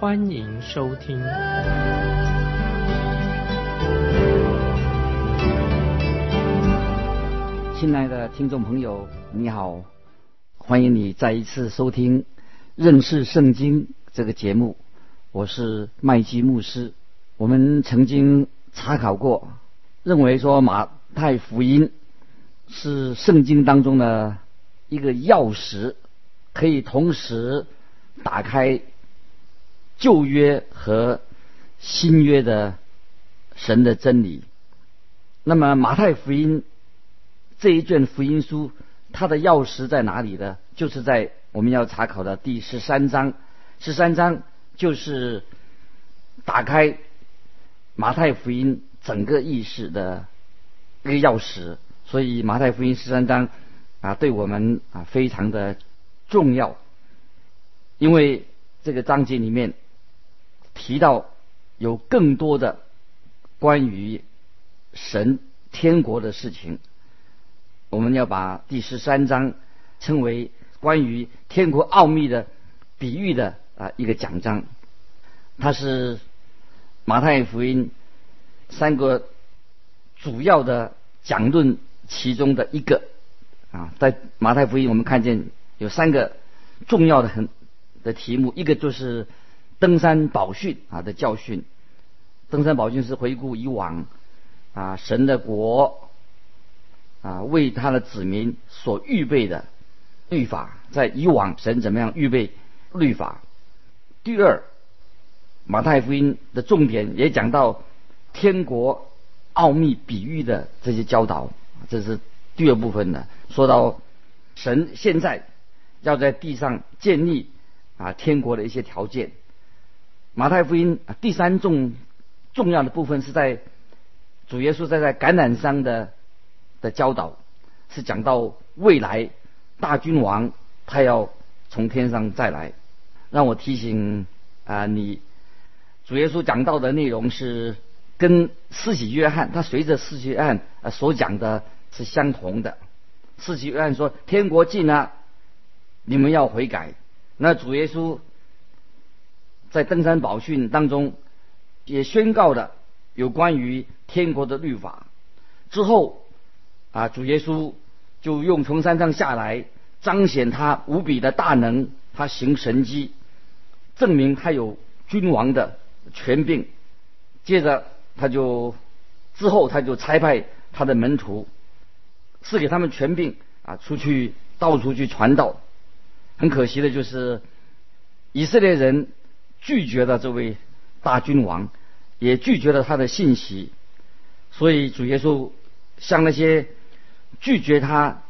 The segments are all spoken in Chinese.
欢迎收听。亲爱的听众朋友，你好，欢迎你再一次收听《认识圣经》这个节目。我是麦基牧师。我们曾经查考过，认为说马太福音是圣经当中的一个钥匙，可以同时打开旧约和新约的神的真理。那么马太福音。这一卷福音书，它的钥匙在哪里呢？就是在我们要查考的第十三章。十三章就是打开马太福音整个意识的一个钥匙。所以马太福音十三章啊，对我们啊非常的重要，因为这个章节里面提到有更多的关于神天国的事情。我们要把第十三章称为关于天国奥秘的比喻的啊一个讲章，它是马太福音三个主要的讲论其中的一个啊，在马太福音我们看见有三个重要的很的题目，一个就是登山宝训啊的教训，登山宝训是回顾以往啊神的国。啊，为他的子民所预备的律法，在以往神怎么样预备律法？第二，马太福音的重点也讲到天国奥秘比喻的这些教导，这是第二部分的。说到神现在要在地上建立啊天国的一些条件。马太福音第三重重要的部分是在主耶稣在在橄榄山的。的教导是讲到未来大君王他要从天上再来，让我提醒啊你，主耶稣讲到的内容是跟四喜约翰他随着四喜约翰啊所讲的是相同的。四喜约翰说天国近了，你们要悔改。那主耶稣在登山宝训当中也宣告了有关于天国的律法之后。啊，主耶稣就用从山上下来，彰显他无比的大能，他行神迹，证明他有君王的权柄。接着他就之后他就差派他的门徒，赐给他们权柄啊，出去到处去传道。很可惜的就是以色列人拒绝了这位大君王，也拒绝了他的信息，所以主耶稣向那些。拒绝他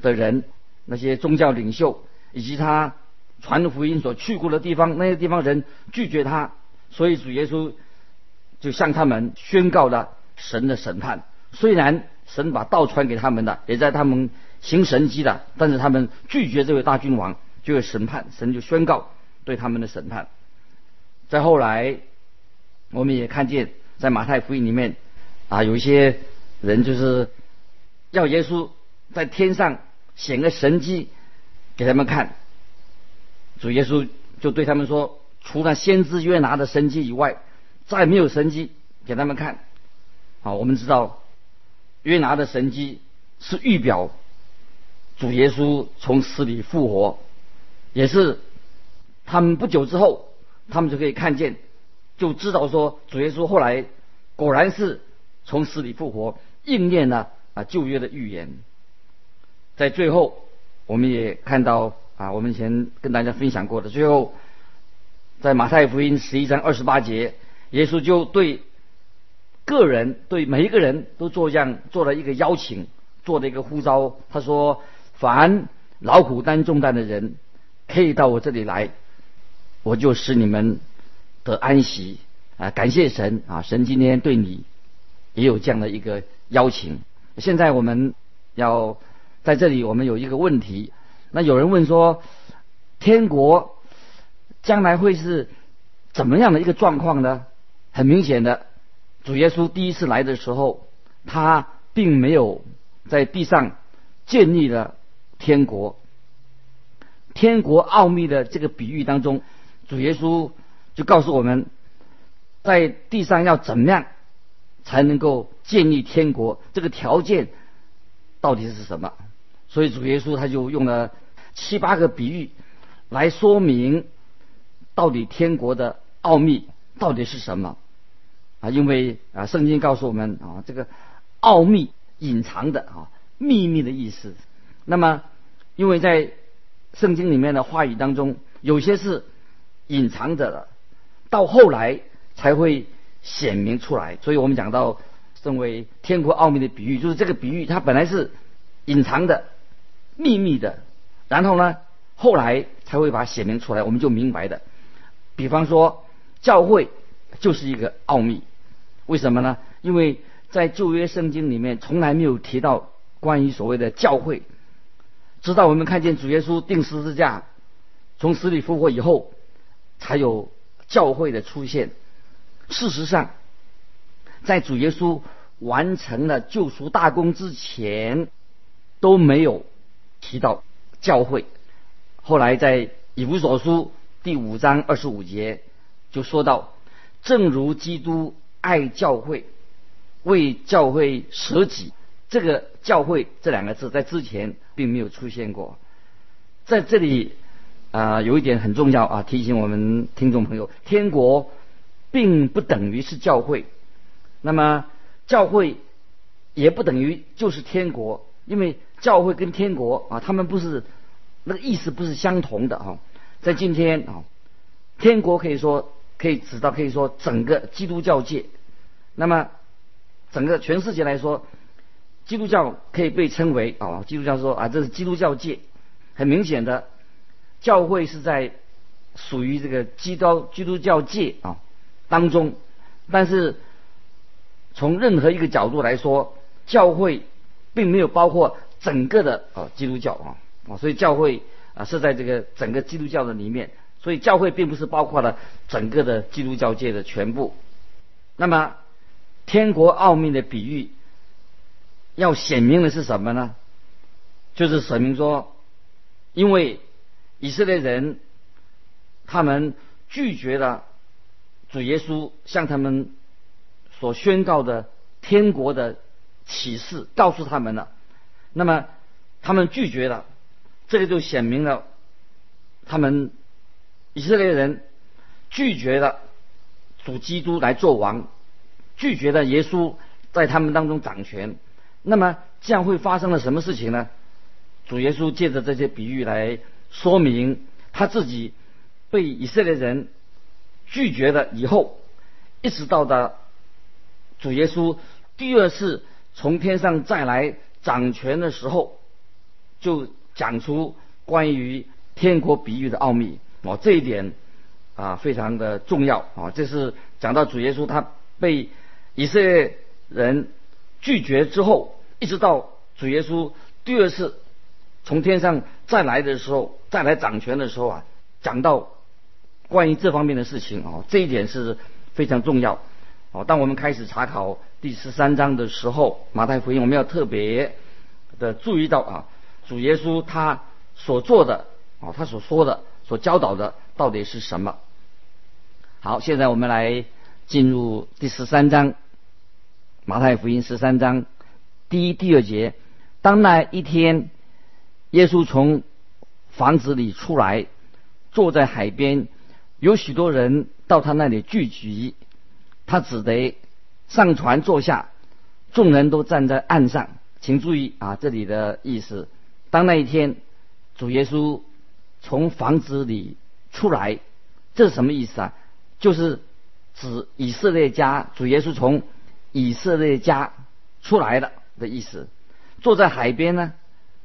的人，那些宗教领袖以及他传福音所去过的地方，那些地方人拒绝他，所以主耶稣就向他们宣告了神的审判。虽然神把道传给他们的，也在他们行神迹的，但是他们拒绝这位大君王，就有审判。神就宣告对他们的审判。再后来，我们也看见在马太福音里面啊，有一些人就是。要耶稣在天上显个神迹给他们看，主耶稣就对他们说：“除了先知约拿的神迹以外，再没有神迹给他们看。”啊，我们知道约拿的神迹是预表主耶稣从死里复活，也是他们不久之后，他们就可以看见，就知道说主耶稣后来果然是从死里复活，应验了。啊，旧约的预言，在最后，我们也看到啊，我们以前跟大家分享过的，最后，在马太福音十一章二十八节，耶稣就对个人，对每一个人都做这样做了一个邀请，做了一个呼召。他说：“凡劳苦担重担的人，可以到我这里来，我就使你们得安息。”啊，感谢神啊，神今天对你也有这样的一个邀请。现在我们要在这里，我们有一个问题。那有人问说，天国将来会是怎么样的一个状况呢？很明显的，主耶稣第一次来的时候，他并没有在地上建立了天国。天国奥秘的这个比喻当中，主耶稣就告诉我们，在地上要怎么样才能够建立天国，这个条件到底是什么？所以主耶稣他就用了七八个比喻来说明，到底天国的奥秘到底是什么啊？因为啊，圣经告诉我们啊，这个奥秘隐藏的啊，秘密的意思。那么，因为在圣经里面的话语当中，有些是隐藏着的，到后来才会显明出来。所以我们讲到身为天国奥秘的比喻，就是这个比喻它本来是隐藏的。秘密的，然后呢，后来才会把它显明出来，我们就明白的。比方说，教会就是一个奥秘，为什么呢？因为在旧约圣经里面从来没有提到关于所谓的教会，直到我们看见主耶稣定十字架，从死里复活以后，才有教会的出现。事实上，在主耶稣完成了救赎大功之前，都没有。提到教会，后来在以弗所书第五章二十五节就说到，正如基督爱教会，为教会舍己。这个教会这两个字在之前并没有出现过，在这里啊有一点很重要啊，提醒我们听众朋友，天国并不等于是教会，那么教会也不等于就是天国，因为。教会跟天国啊，他们不是那个意思不是相同的啊。在今天啊，天国可以说可以指到可以说整个基督教界。那么整个全世界来说，基督教可以被称为啊，基督教说啊，这是基督教界。很明显的，教会是在属于这个基督基督教界啊当中。但是从任何一个角度来说，教会并没有包括。整个的啊基督教啊啊，所以教会啊是在这个整个基督教的里面，所以教会并不是包括了整个的基督教界的全部。那么天国奥秘的比喻要显明的是什么呢？就是说明说，因为以色列人他们拒绝了主耶稣向他们所宣告的天国的启示，告诉他们了。那么他们拒绝了，这个就显明了他们以色列人拒绝了主基督来做王，拒绝了耶稣在他们当中掌权。那么这样会发生了什么事情呢？主耶稣借着这些比喻来说明他自己被以色列人拒绝了以后，一直到的主耶稣第二次从天上再来。掌权的时候，就讲出关于天国比喻的奥秘哦，这一点啊非常的重要啊。这是讲到主耶稣他被以色列人拒绝之后，一直到主耶稣第二次从天上再来的时候，再来掌权的时候啊，讲到关于这方面的事情啊，这一点是非常重要哦。当我们开始查考。第十三章的时候，马太福音我们要特别的注意到啊，主耶稣他所做的啊，他所说的、所教导的到底是什么？好，现在我们来进入第十三章，马太福音十三章第一、第二节。当那一天，耶稣从房子里出来，坐在海边，有许多人到他那里聚集，他只得。上船坐下，众人都站在岸上。请注意啊，这里的意思。当那一天，主耶稣从房子里出来，这是什么意思啊？就是指以色列家。主耶稣从以色列家出来了的意思。坐在海边呢？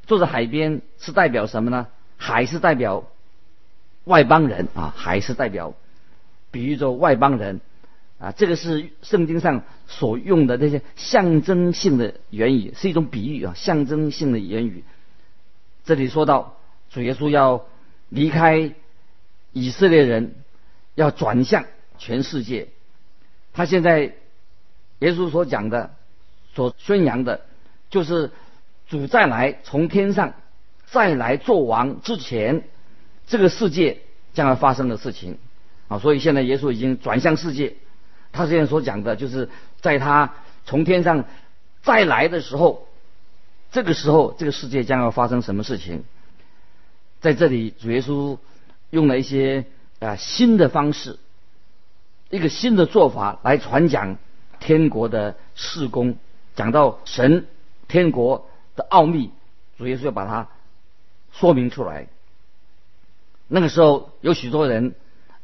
坐在海边是代表什么呢？海是代表外邦人啊，海是代表比喻着外邦人。啊，这个是圣经上所用的那些象征性的言语，是一种比喻啊，象征性的言语。这里说到主耶稣要离开以色列人，要转向全世界。他现在耶稣所讲的、所宣扬的，就是主再来从天上再来做王之前，这个世界将要发生的事情啊。所以现在耶稣已经转向世界。他现在所讲的，就是在他从天上再来的时候，这个时候这个世界将要发生什么事情？在这里，主耶稣用了一些啊新的方式，一个新的做法来传讲天国的事工，讲到神天国的奥秘，主耶稣要把它说明出来。那个时候，有许多人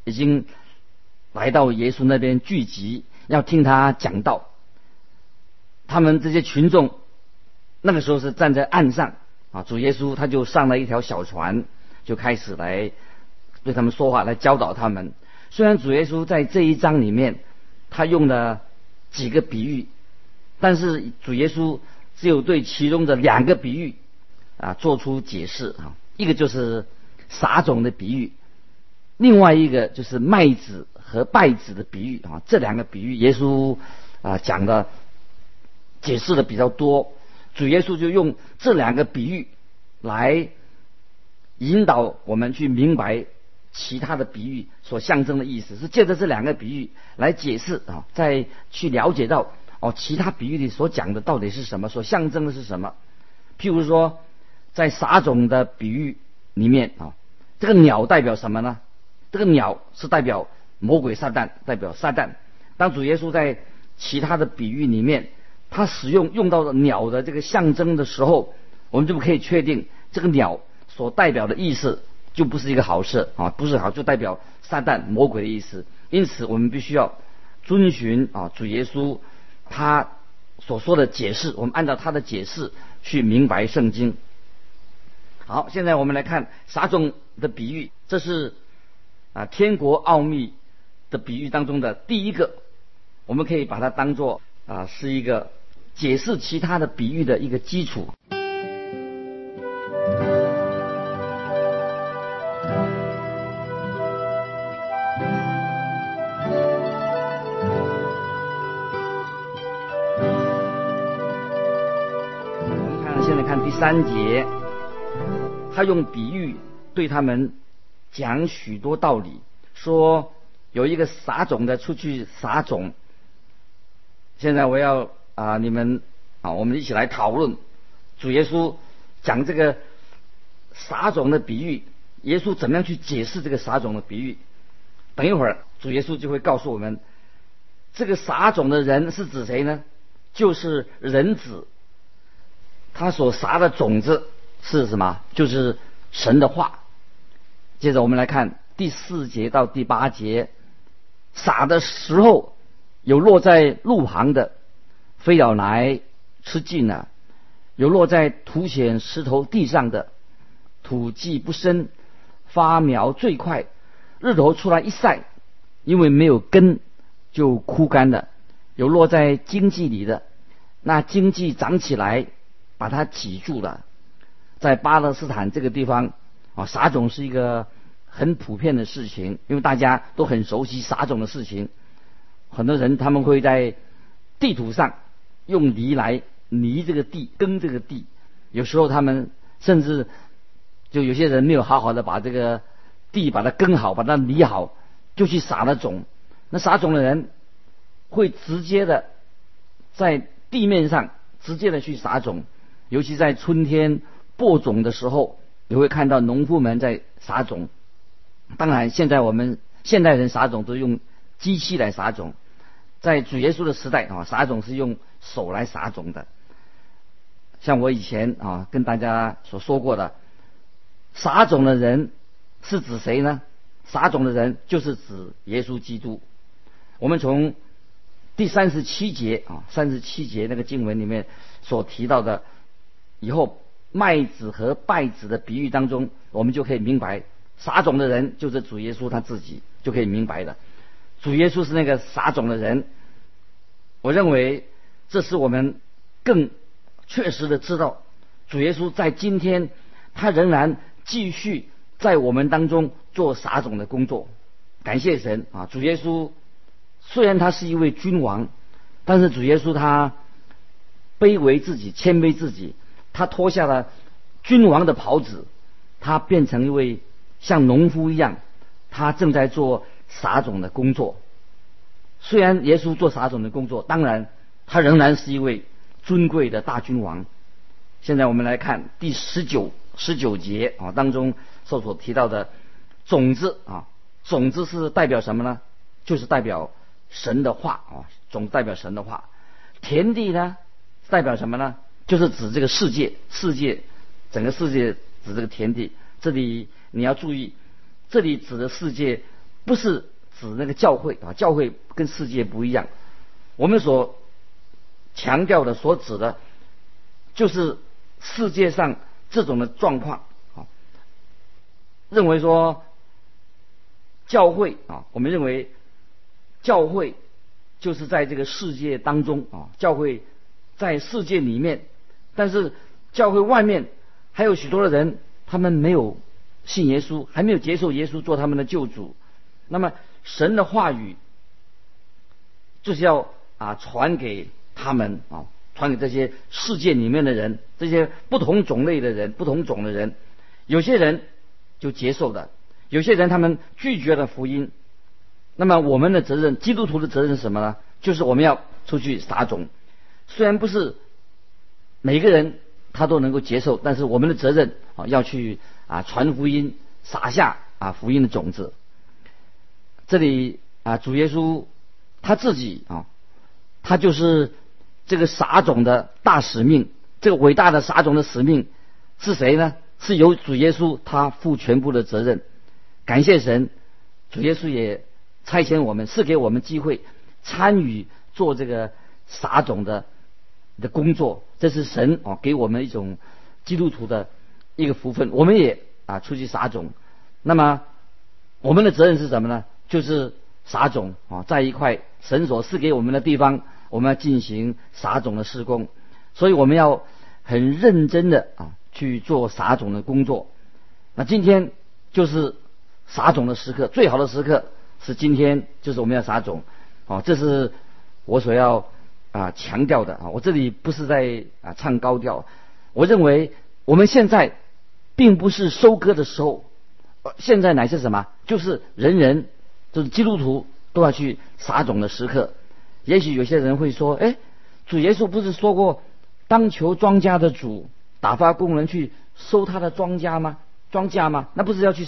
已经。来到耶稣那边聚集，要听他讲道。他们这些群众那个时候是站在岸上啊，主耶稣他就上了一条小船，就开始来对他们说话，来教导他们。虽然主耶稣在这一章里面他用了几个比喻，但是主耶稣只有对其中的两个比喻啊做出解释啊，一个就是撒种的比喻，另外一个就是麦子。和稗子的比喻啊，这两个比喻，耶稣啊讲的解释的比较多。主耶稣就用这两个比喻来引导我们去明白其他的比喻所象征的意思，是借着这两个比喻来解释啊，再去了解到哦，其他比喻里所讲的到底是什么，所象征的是什么。譬如说，在撒种的比喻里面啊，这个鸟代表什么呢？这个鸟是代表。魔鬼撒旦代表撒旦。当主耶稣在其他的比喻里面，他使用用到的鸟的这个象征的时候，我们就可以确定这个鸟所代表的意思就不是一个好事啊，不是好，就代表撒旦魔鬼的意思。因此，我们必须要遵循啊主耶稣他所说的解释，我们按照他的解释去明白圣经。好，现在我们来看撒种的比喻，这是啊天国奥秘。的比喻当中的第一个，我们可以把它当做啊是一个解释其他的比喻的一个基础。三节，他用比喻对他们讲许多道理，说。有一个撒种的出去撒种，现在我要啊你们啊我们一起来讨论主耶稣讲这个撒种的比喻，耶稣怎么样去解释这个撒种的比喻？等一会儿主耶稣就会告诉我们，这个撒种的人是指谁呢？就是人子，他所撒的种子是什么？就是神的话。接着我们来看第四节到第八节。撒的时候，有落在路旁的，飞鸟来吃尽了；有落在土显石头地上的，土既不深，发苗最快，日头出来一晒，因为没有根，就枯干了；有落在经济里的，那经济长起来，把它挤住了。在巴勒斯坦这个地方啊，撒种是一个。很普遍的事情，因为大家都很熟悉撒种的事情。很多人他们会在地图上用犁来犁这个地、耕这个地。有时候他们甚至就有些人没有好好的把这个地把它耕好、把它犁好，就去撒了种。那撒种的人会直接的在地面上直接的去撒种，尤其在春天播种的时候，你会看到农夫们在撒种。当然，现在我们现代人撒种都用机器来撒种，在主耶稣的时代啊，撒种是用手来撒种的。像我以前啊跟大家所说过的，撒种的人是指谁呢？撒种的人就是指耶稣基督。我们从第三十七节啊，三十七节那个经文里面所提到的，以后麦子和稗子的比喻当中，我们就可以明白。撒种的人就是主耶稣他自己，就可以明白的。主耶稣是那个撒种的人。我认为这是我们更确实的知道，主耶稣在今天他仍然继续在我们当中做撒种的工作。感谢神啊！主耶稣虽然他是一位君王，但是主耶稣他卑微自己，谦卑自己，他脱下了君王的袍子，他变成一位像农夫一样，他正在做撒种的工作。虽然耶稣做撒种的工作，当然他仍然是一位尊贵的大君王。现在我们来看第十九十九节啊当中所所提到的种子啊，种子是代表什么呢？就是代表神的话啊，总代表神的话。田地呢，代表什么呢？就是指这个世界，世界整个世界指这个田地。这里你要注意，这里指的世界不是。指那个教会啊，教会跟世界不一样。我们所强调的、所指的，就是世界上这种的状况啊。认为说教会啊，我们认为教会就是在这个世界当中啊，教会在世界里面，但是教会外面还有许多的人，他们没有信耶稣，还没有接受耶稣做他们的救主。那么。神的话语就是要啊传给他们啊，传给这些世界里面的人，这些不同种类的人，不同种的人。有些人就接受的，有些人他们拒绝了福音。那么我们的责任，基督徒的责任是什么呢？就是我们要出去撒种。虽然不是每个人他都能够接受，但是我们的责任啊要去啊传福音，撒下啊福音的种子。这里啊，主耶稣他自己啊，他就是这个撒种的大使命。这个伟大的撒种的使命是谁呢？是由主耶稣他负全部的责任。感谢神，主耶稣也差遣我们，是给我们机会参与做这个撒种的的工作。这是神啊给我们一种基督徒的一个福分。我们也啊出去撒种。那么我们的责任是什么呢？就是撒种啊，在一块神所赐给我们的地方，我们要进行撒种的施工，所以我们要很认真的啊去做撒种的工作。那今天就是撒种的时刻，最好的时刻是今天，就是我们要撒种啊，这是我所要啊强调的啊。我这里不是在啊唱高调，我认为我们现在并不是收割的时候，现在乃是什么？就是人人。就是基督徒都要去撒种的时刻。也许有些人会说：“哎，主耶稣不是说过，当求庄稼的主打发工人去收他的庄稼吗？庄稼吗？那不是要去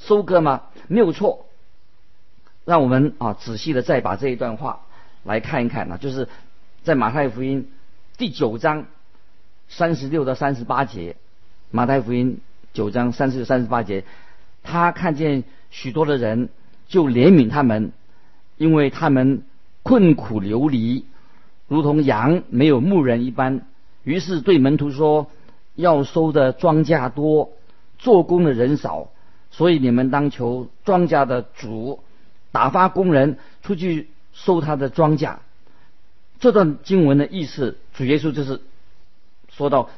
收割吗？没有错。让我们啊仔细的再把这一段话来看一看啊，就是在马太福音第九章三十六到三十八节。马太福音九章三十六三十八节，他看见许多的人。就怜悯他们，因为他们困苦流离，如同羊没有牧人一般。于是对门徒说：“要收的庄稼多，做工的人少，所以你们当求庄稼的主打发工人出去收他的庄稼。”这段经文的意思，主耶稣就是说到，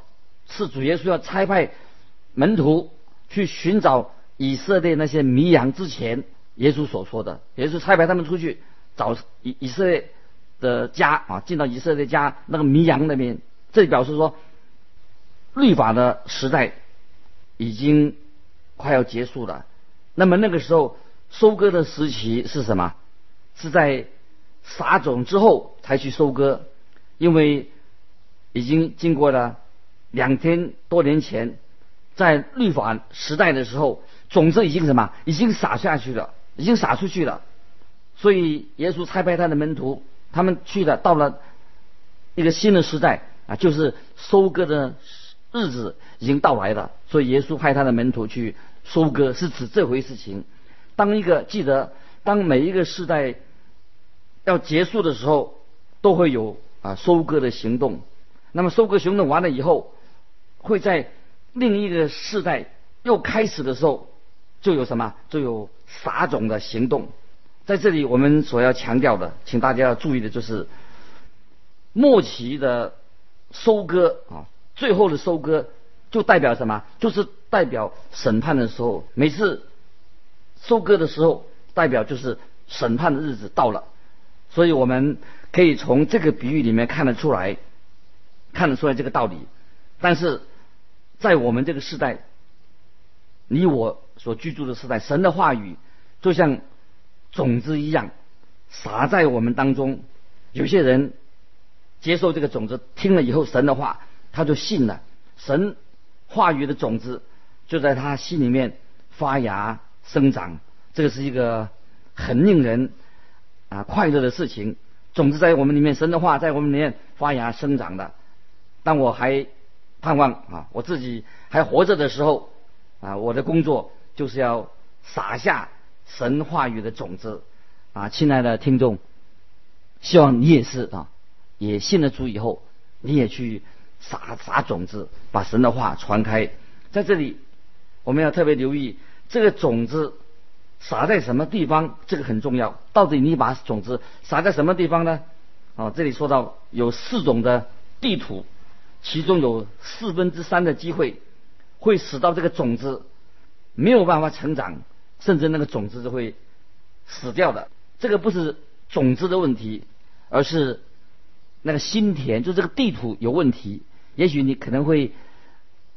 是主耶稣要差派门徒去寻找以色列那些迷羊之前。耶稣所说的，耶稣差派他们出去找以以色列的家啊，进到以色列家那个迷羊那边，这表示说，律法的时代已经快要结束了。那么那个时候收割的时期是什么？是在撒种之后才去收割，因为已经经过了两千多年前，在律法时代的时候，种子已经什么？已经撒下去了。已经撒出去了，所以耶稣差派他的门徒，他们去了，到了一个新的时代啊，就是收割的日子已经到来了。所以耶稣派他的门徒去收割，是指这回事情。当一个记得，当每一个时代要结束的时候，都会有啊收割的行动。那么收割行动完了以后，会在另一个世代又开始的时候，就有什么？就有。撒种的行动，在这里我们所要强调的，请大家要注意的就是末期的收割啊，最后的收割就代表什么？就是代表审判的时候，每次收割的时候，代表就是审判的日子到了。所以我们可以从这个比喻里面看得出来，看得出来这个道理。但是在我们这个时代，你我所居住的时代，神的话语就像种子一样撒在我们当中。有些人接受这个种子，听了以后神的话，他就信了。神话语的种子就在他心里面发芽生长。这个是一个很令人啊快乐的事情。种子在我们里面，神的话在我们里面发芽生长的。但我还盼望啊，我自己还活着的时候啊，我的工作就是要撒下神话语的种子啊，亲爱的听众。希望你也是啊，也信了主以后，你也去撒撒种子，把神的话传开。在这里，我们要特别留意这个种子撒在什么地方，这个很重要。到底你把种子撒在什么地方呢？啊，这里说到有四种的地土，其中有四分之三的机会会使到这个种子没有办法成长，甚至那个种子就会死掉的。这个不是种子的问题。而是那个心田，就这个地土有问题。也许你可能会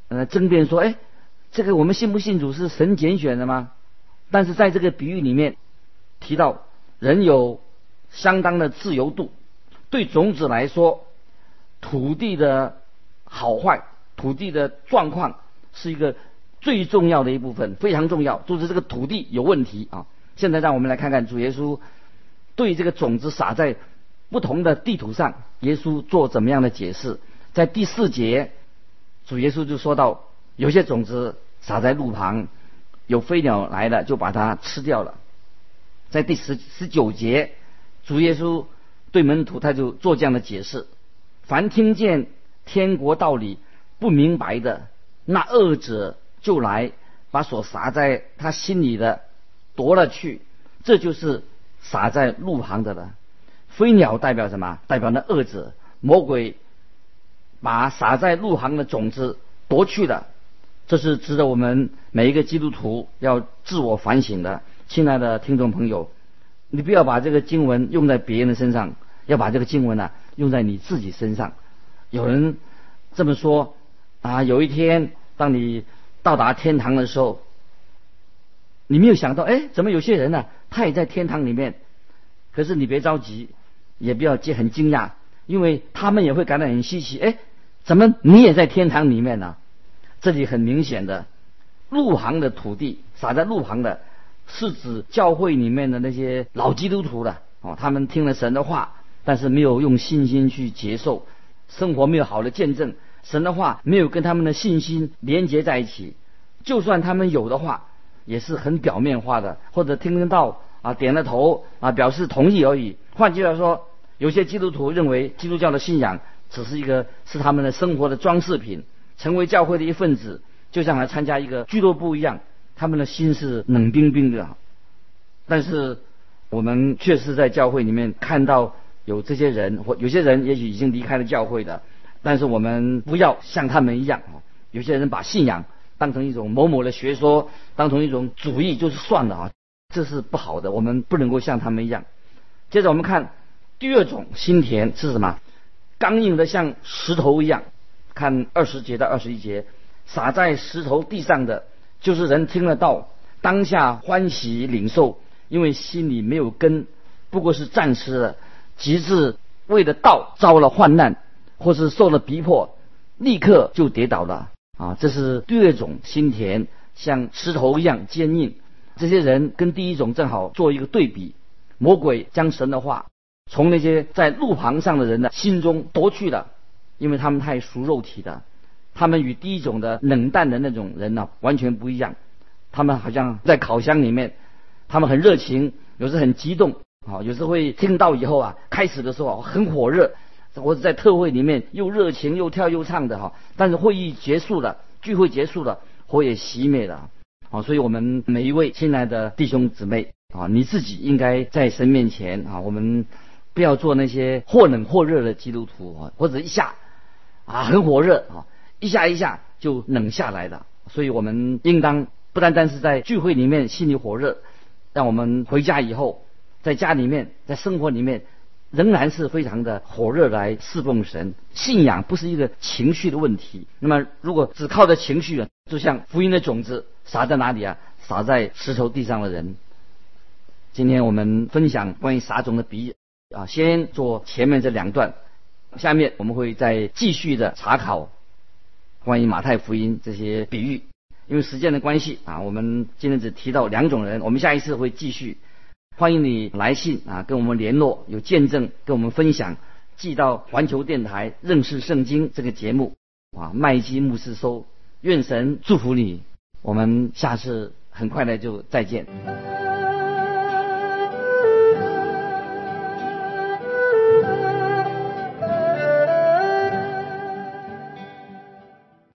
呃争辩说：“哎，这个我们信不信主是神拣选的吗？”但是在这个比喻里面提到，人有相当的自由度。对种子来说，土地的好坏、土地的状况是一个最重要的一部分，非常重要。就是这个土地有问题啊！现在让我们来看看主耶稣对这个种子撒在。不同的地图上，耶稣做怎么样的解释？在第四节，主耶稣就说到，有些种子撒在路旁，有飞鸟来了就把它吃掉了。在第十十九节，主耶稣对门徒他就做这样的解释：凡听见天国道理不明白的，那恶者就来把所撒在他心里的夺了去，这就是撒在路旁的了。飞鸟代表什么？代表那恶者、魔鬼，把撒在路旁的种子夺去了。这是值得我们每一个基督徒要自我反省的。亲爱的听众朋友，你不要把这个经文用在别人的身上，要把这个经文呢用在你自己身上。有人这么说啊，有一天当你到达天堂的时候，你没有想到，哎，怎么有些人呢？他也在天堂里面。可是你别着急。也不要惊很惊讶，因为他们也会感到很稀奇。哎，怎么你也在天堂里面呢？这里很明显的，路旁的土地撒在路旁的，是指教会里面的那些老基督徒的哦。他们听了神的话，但是没有用信心去接受，生活没有好的见证，神的话没有跟他们的信心连接在一起。就算他们有的话，也是很表面化的，或者听得到啊，点了头啊，表示同意而已。换句话说。有些基督徒认为基督教的信仰只是一个是他们的生活的装饰品，成为教会的一份子，就像来参加一个俱乐部一样，他们的心是冷冰冰的。但是我们确实在教会里面看到有这些人，或有些人也许已经离开了教会的，但是我们不要像他们一样有些人把信仰当成一种某某的学说，当成一种主义，就是算了啊，这是不好的。我们不能够像他们一样。接着我们看。第二种心田是什么？刚硬的像石头一样。看二十节到二十一节，撒在石头地上的，就是人听了道，当下欢喜领受，因为心里没有根，不过是暂时的；极致为了道遭了患难，或是受了逼迫，立刻就跌倒了。啊，这是第二种心田，像石头一样坚硬。这些人跟第一种正好做一个对比。魔鬼将神的话。从那些在路旁上的人的心中夺去了，因为他们太熟肉体的，他们与第一种的冷淡的那种人呢完全不一样。他们好像在烤箱里面，他们很热情，有时很激动，啊，有时会听到以后啊，开始的时候很火热，或者在特会里面又热情又跳又唱的哈。但是会议结束了，聚会结束了，火也熄灭了，啊，所以我们每一位亲爱的弟兄姊妹，啊，你自己应该在神面前啊，我们不要做那些或冷或热的基督徒啊，或者一下啊很火热啊，一下一下就冷下来的。所以我们应当不单单是在聚会里面心里火热，让我们回家以后，在家里面，在生活里面。仍然是非常的火热来侍奉神，信仰不是一个情绪的问题。那么，如果只靠着情绪，就像福音的种子撒在哪里啊？撒在石头地上的人。今天我们分享关于撒种的比喻啊，先做前面这两段，下面我们会再继续的查考关于马太福音这些比喻。因为时间的关系啊，我们今天只提到两种人，我们下一次会继续。欢迎你来信啊，跟我们联络，有见证跟我们分享，寄到环球电台认识圣经这个节目啊，麦基牧师收，愿神祝福你，我们下次很快的就再见。